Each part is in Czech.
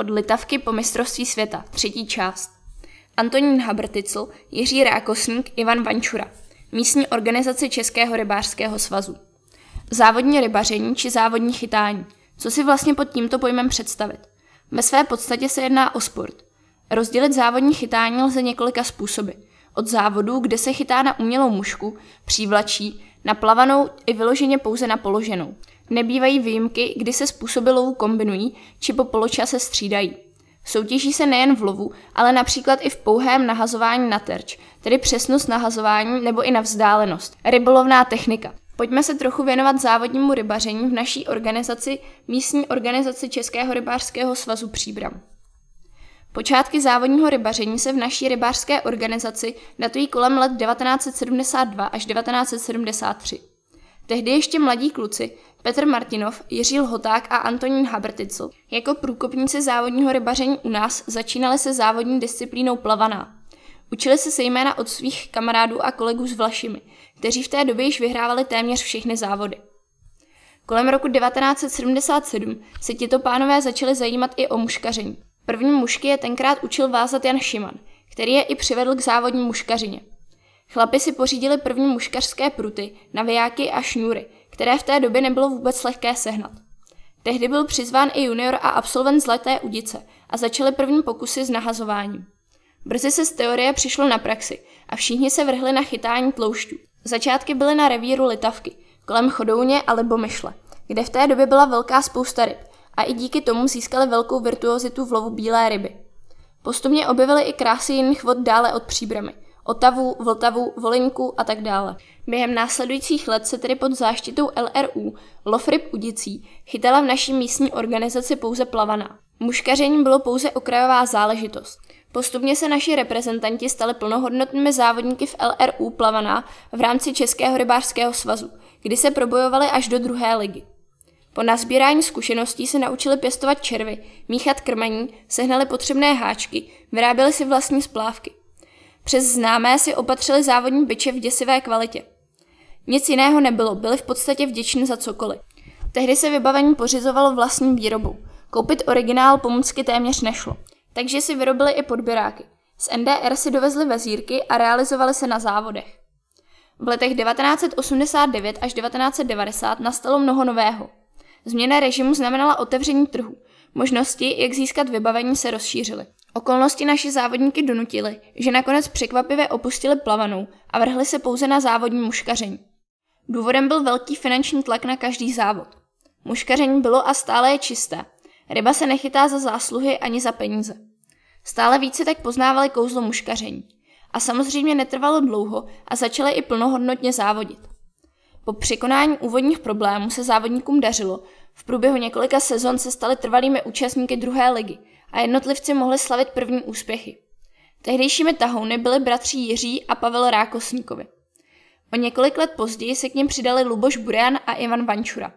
Od Litavky po mistrovství světa, třetí část. Antonín Habrticl, Jiří Rákosník, Ivan Vančura. Místní organizace Českého rybářského svazu. Závodní rybaření či závodní chytání. Co si vlastně pod tímto pojmem představit? Ve své podstatě se jedná o sport. Rozdělit závodní chytání lze několika způsoby. Od závodů, kde se chytá na umělou mušku, přívlačí, na plavanou i vyloženě pouze na položenou. Nebývají výjimky, kdy se způsoby lovu kombinují či po poločase střídají. Soutěží se nejen v lovu, ale například i v pouhém nahazování na terč, tedy přesnost nahazování nebo i na vzdálenost. Rybolovná technika. Pojďme se trochu věnovat závodnímu rybaření v naší organizaci, místní organizaci Českého rybářského svazu Příbram. Počátky závodního rybaření se v naší rybářské organizaci datují kolem let 1972 až 1973. Tehdy ještě mladí kluci Petr Martinov, Jiří Lhoták a Antonín Haberticl jako průkopníci závodního rybaření u nás začínali se závodní disciplínou plavaná. Učili se zejména od svých kamarádů a kolegů s Vlašimi, kteří v té době již vyhrávali téměř všechny závody. Kolem roku 1977 se tito pánové začali zajímat i o muškaření. První mušky je tenkrát učil vázat Jan Šiman, který je i přivedl k závodní muškařině. Chlapi si pořídili první muškařské pruty, navijáky a šňůry, které v té době nebylo vůbec lehké sehnat. Tehdy byl přizván i junior a absolvent Zlaté udice a začaly první pokusy s nahazováním. Brzy se z teorie přišlo na praxi a všichni se vrhli na chytání tloušťů. Začátky byly na revíru Litavky, kolem Chodouně a Libomyšle, kde v té době byla velká spousta ryb a i díky tomu získali velkou virtuozitu v lovu bílé ryby. Postupně objevili i krásy jiných vod dále od příbramy, Otavu, Vltavu, Volinku a tak dále. Během následujících let se tedy pod záštitou LRU Lofryb Udicí chytala v naší místní organizaci pouze plavaná. Muškaření bylo pouze okrajová záležitost. Postupně se naši reprezentanti stali plnohodnotnými závodníky v LRU plavaná v rámci Českého rybářského svazu, kdy se probojovali až do druhé ligy. Po nazbírání zkušeností se naučili pěstovat červy, míchat krmení, sehnali potřebné háčky, vyráběli si vlastní splávky. Přes známé si opatřili závodní byče v děsivé kvalitě. Nic jiného nebylo, byli v podstatě vděční za cokoliv. Tehdy se vybavení pořizovalo vlastní výrobou. Koupit originál pomůcky téměř nešlo, takže si vyrobili i podběráky. Z NDR si dovezli vezírky a realizovali se na závodech. V letech 1989 až 1990 nastalo mnoho nového. Změna režimu znamenala otevření trhu. Možnosti, jak získat vybavení, se rozšířily. Okolnosti naši závodníky donutily, že nakonec překvapivě opustili plavanou a vrhli se pouze na závodní muškaření. Důvodem byl velký finanční tlak na každý závod. Muškaření bylo a stále je čisté. Ryba se nechytá za zásluhy ani za peníze. Stále více tak poznávali kouzlo muškaření. A samozřejmě netrvalo dlouho a začaly i plnohodnotně závodit. Po překonání úvodních problémů se závodníkům dařilo, v průběhu několika sezon se stali trvalými účastníky druhé ligy a jednotlivci mohli slavit první úspěchy. Tehdejšími tahouny byli bratři Jiří a Pavel Rákosníkovi. O několik let později se k ním přidali Luboš Burian a Ivan Vančura.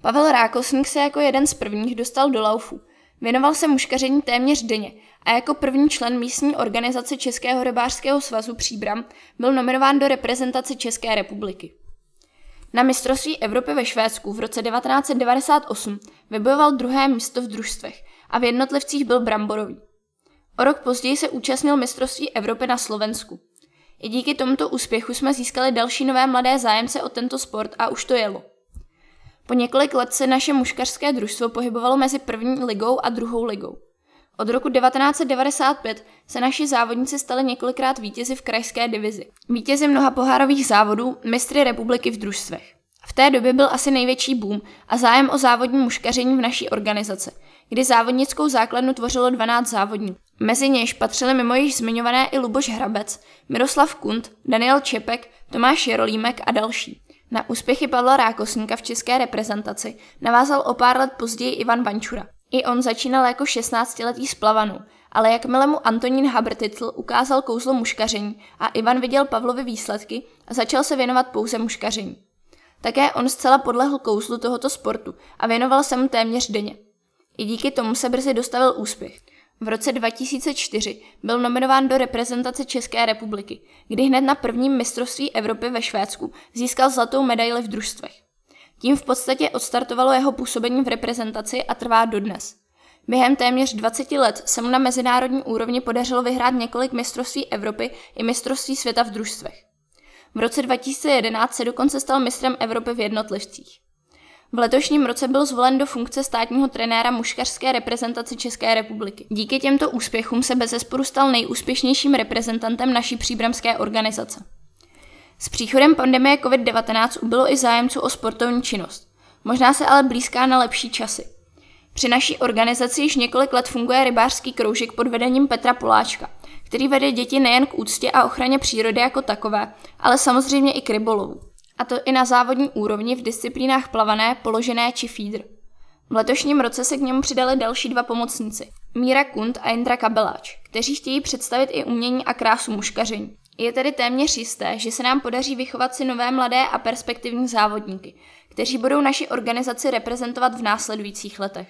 Pavel Rákosník se jako jeden z prvních dostal do laufu. Věnoval se muškaření téměř denně a jako první člen místní organizace Českého rybářského svazu Příbram byl nominován do reprezentace České republiky. Na mistrovství Evropy ve Švédsku v roce 1998 vybojoval druhé místo v družstvech a v jednotlivcích byl bramborový. O rok později se účastnil mistrovství Evropy na Slovensku. I díky tomuto úspěchu jsme získali další nové mladé zájemce o tento sport a už to jelo. Po několik let se naše muškařské družstvo pohybovalo mezi první ligou a druhou ligou. Od roku 1995 se naši závodníci stali několikrát vítězi v krajské divizi. Vítězi mnoha pohárových závodů, mistry republiky v družstvech. V té době byl asi největší boom a zájem o závodní muškaření v naší organizaci, kdy závodnickou základnu tvořilo 12 závodníků. Mezi něž patřili mimo již zmiňované i Luboš Hrabec, Miroslav Kunt, Daniel Čepek, Tomáš Jerolímek a další. Na úspěchy Pavla Rákosníka v české reprezentaci navázal o pár let později Ivan Vančura. I on začínal jako 16-letý splavanu, ale jakmile mu Antonín Habrtitl ukázal kouzlo muškaření a Ivan viděl Pavlovi výsledky, začal se věnovat pouze muškaření. Také on zcela podlehl kouzlu tohoto sportu a věnoval se mu téměř denně. I díky tomu se brzy dostavil úspěch. V roce 2004 byl nominován do reprezentace České republiky, kdy hned na prvním mistrovství Evropy ve Švédsku získal zlatou medaili v družstvech. Tím v podstatě odstartovalo jeho působení v reprezentaci a trvá dodnes. Během téměř 20 let se mu na mezinárodní úrovni podařilo vyhrát několik mistrovství Evropy i mistrovství světa v družstvech. V roce 2011 se dokonce stal mistrem Evropy v jednotlivcích. V letošním roce byl zvolen do funkce státního trenéra muškařské reprezentace České republiky. Díky těmto úspěchům se bez zesporu stal nejúspěšnějším reprezentantem naší příbramské organizace. S příchodem pandemie COVID-19 ubylo i zájemců o sportovní činnost. Možná se ale blízká na lepší časy. Při naší organizaci již několik let funguje rybářský kroužek pod vedením Petra Poláčka, který vede děti nejen k úctě a ochraně přírody jako takové, ale samozřejmě i k rybolovu. A to i na závodní úrovni v disciplínách plavané, položené či feeder. V letošním roce se k němu přidali další dva pomocníci, Míra Kund a Indra Kabeláč, kteří chtějí představit i umění a krásu muškaření. Je tedy téměř jisté, že se nám podaří vychovat si nové mladé a perspektivní závodníky, kteří budou naši organizaci reprezentovat v následujících letech.